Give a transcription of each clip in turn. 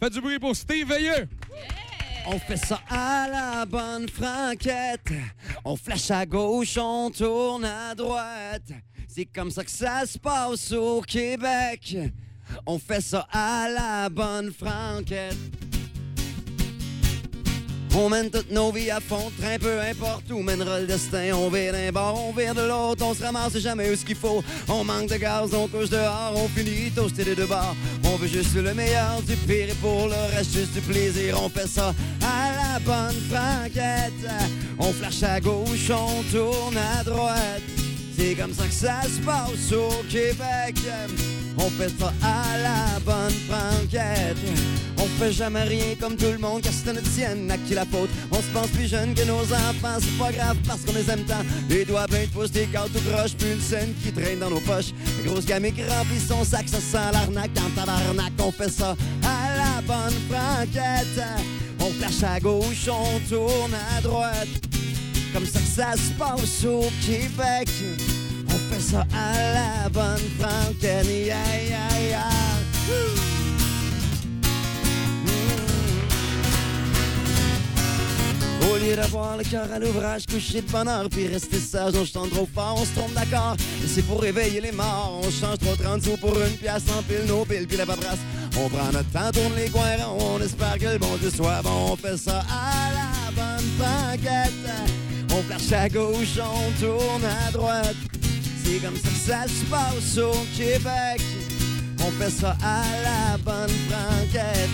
Faites du bruit pour Steve Veilleux. On fait ça à la bonne franquette. On flash à gauche, on tourne à droite. C'est comme ça que ça se passe au Québec. On fait ça à la bonne franquette. On mène toutes nos vies à fond, train peu importe où mènera le destin. On vire d'un bord, on vire de l'autre, on se ramasse jamais où ce qu'il faut. On manque de gaz, on couche dehors, on finit toasté des deux bords. On veut juste le meilleur du pire et pour le reste juste du plaisir. On fait ça à la bonne franquette. On flash à gauche, on tourne à droite. C'est comme ça que ça se passe au Québec. On fait ça à la bonne franquette. On fait jamais rien comme tout le monde, car c'est notre tienne à qui la faute. On se pense plus jeune que nos enfants, c'est pas grave parce qu'on les aime tant. Les doigts pleins de des cartes tout croche, puis une scène qui traîne dans nos poches. Grosse gamme qui remplit son sac, ça sent l'arnaque dans tabarnak. On fait ça à la bonne franquette. On flash à gauche, on tourne à droite. Comme ça que ça se passe au Québec. On fait ça à la bonne franquette. Yeah, yeah, yeah. Woo! Mm. Au lieu d'avoir le cœur à l'ouvrage, coucher de bonheur, puis rester sage, on chante trop fort, on se trompe d'accord. Et c'est pour réveiller les morts, on change trop 30 sous pour une pièce, en pile nos piles, puis la paperasse. On prend notre temps, tourne les coins on espère que le bon Dieu soit bon. On fait ça à la bonne banquette. Flash à gauche, on tourne à droite. C'est comme ça que ça se passe au Québec. On fait ça à la bonne franquette.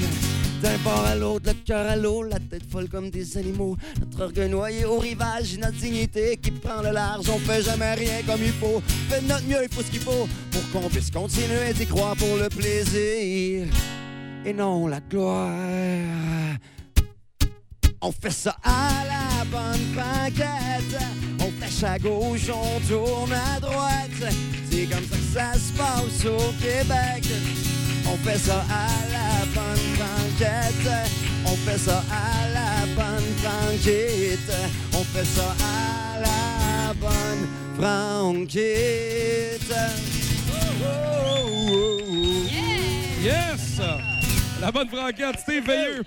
D'un bord à l'autre, le cœur à l'eau, la tête folle comme des animaux. Notre orgueil noyé au rivage, notre dignité qui prend le large. On fait jamais rien comme il faut. Fait notre mieux, il faut ce qu'il faut pour qu'on puisse continuer d'y croire pour le plaisir et non la gloire. On fait ça à la bonne. On flèche à gauche, on tourne à droite. C'est comme ça que ça se passe au Québec. On fait ça à la bonne banquette. On fait ça à la bonne banquette. On fait ça à la bonne franquette. Oh, oh, oh. Yes! La bonne franquette, Steve Veilleux.